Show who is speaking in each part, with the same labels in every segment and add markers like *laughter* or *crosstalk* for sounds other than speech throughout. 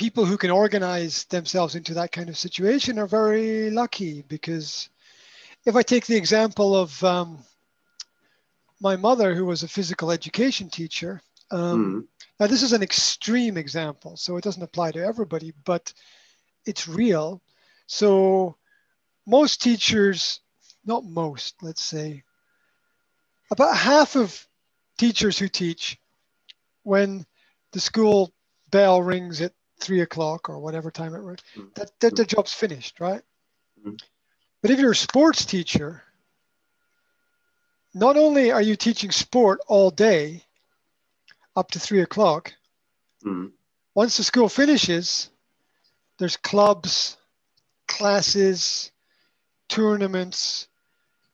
Speaker 1: people who can organize themselves into that kind of situation are very lucky because if I take the example of um, my mother, who was a physical education teacher, um, mm. now this is an extreme example, so it doesn't apply to everybody, but it's real. So most teachers, not most, let's say, about half of teachers who teach when the school bell rings at three o'clock or whatever time it rings, mm-hmm. that, that the job's finished, right? Mm-hmm. But if you're a sports teacher, not only are you teaching sport all day up to three o'clock, mm-hmm. once the school finishes, there's clubs, classes, tournaments,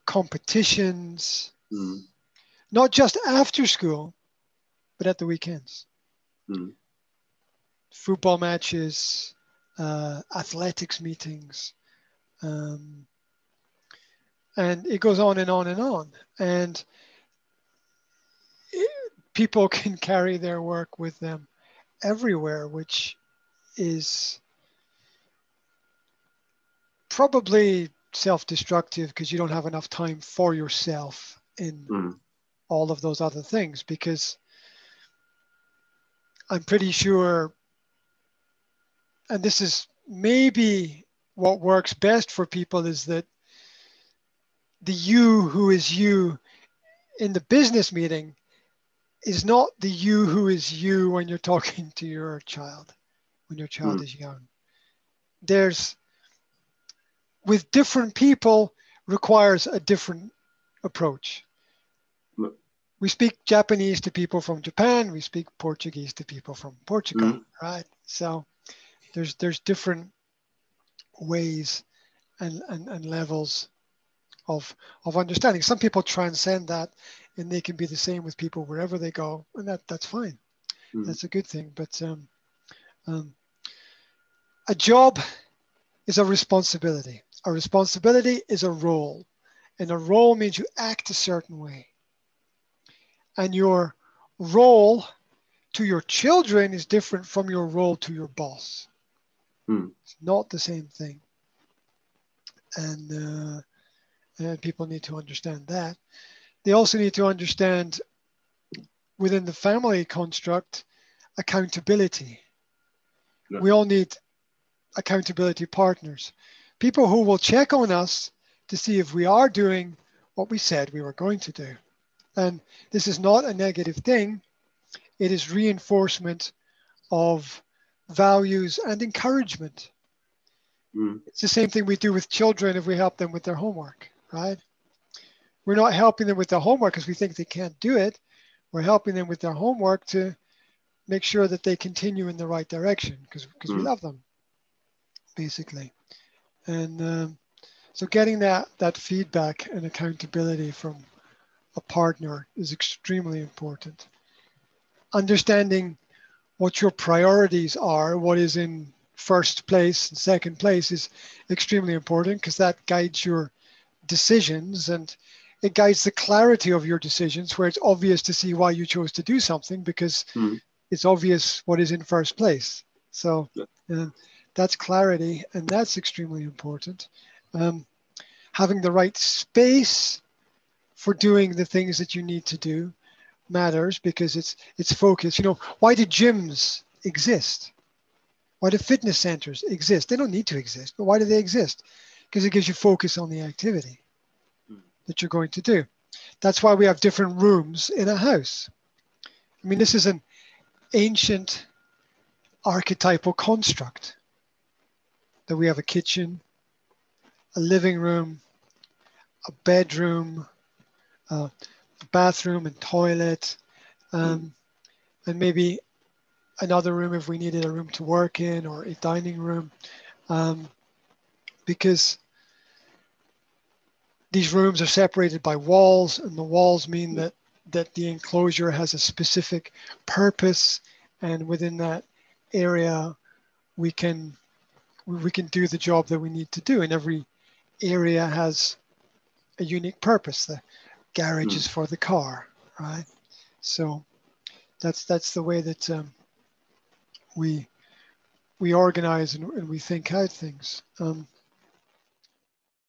Speaker 1: competitions, mm. not just after school, but at the weekends. Football matches, uh, athletics meetings, um, and it goes on and on and on. And it, people *laughs* can carry their work with them everywhere, which is probably self-destructive because you don't have enough time for yourself in mm. all of those other things because i'm pretty sure and this is maybe what works best for people is that the you who is you in the business meeting is not the you who is you when you're talking to your child when your child mm. is young there's with different people requires a different approach. We speak Japanese to people from Japan. We speak Portuguese to people from Portugal, mm-hmm. right? So there's there's different ways and, and, and levels of of understanding. Some people transcend that, and they can be the same with people wherever they go, and that that's fine. Mm-hmm. That's a good thing. But um, um, a job is a responsibility. A responsibility is a role, and a role means you act a certain way. And your role to your children is different from your role to your boss. Hmm. It's not the same thing. And, uh, and people need to understand that. They also need to understand within the family construct accountability. Yeah. We all need accountability partners people who will check on us to see if we are doing what we said we were going to do. And this is not a negative thing, it is reinforcement of values and encouragement. Mm. It's the same thing we do with children if we help them with their homework, right? We're not helping them with their homework because we think they can't do it. We're helping them with their homework to make sure that they continue in the right direction because because mm. we love them, basically. And um, so getting that, that feedback and accountability from a partner is extremely important. Understanding what your priorities are, what is in first place and second place is extremely important because that guides your decisions and it guides the clarity of your decisions where it's obvious to see why you chose to do something because mm. it's obvious what is in first place. So, uh, that's clarity, and that's extremely important. Um, having the right space for doing the things that you need to do matters because it's it's focus. You know, why do gyms exist? Why do fitness centers exist? They don't need to exist, but why do they exist? Because it gives you focus on the activity that you're going to do. That's why we have different rooms in a house. I mean, this is an ancient archetypal construct that we have a kitchen, a living room, a bedroom, uh, bathroom and toilet, um, and maybe another room if we needed a room to work in or a dining room. Um, because these rooms are separated by walls, and the walls mean that, that the enclosure has a specific purpose, and within that area, we can we can do the job that we need to do. And every area has a unique purpose. The garage mm. is for the car, right? So that's that's the way that um, we we organize and, and we think out things. Um,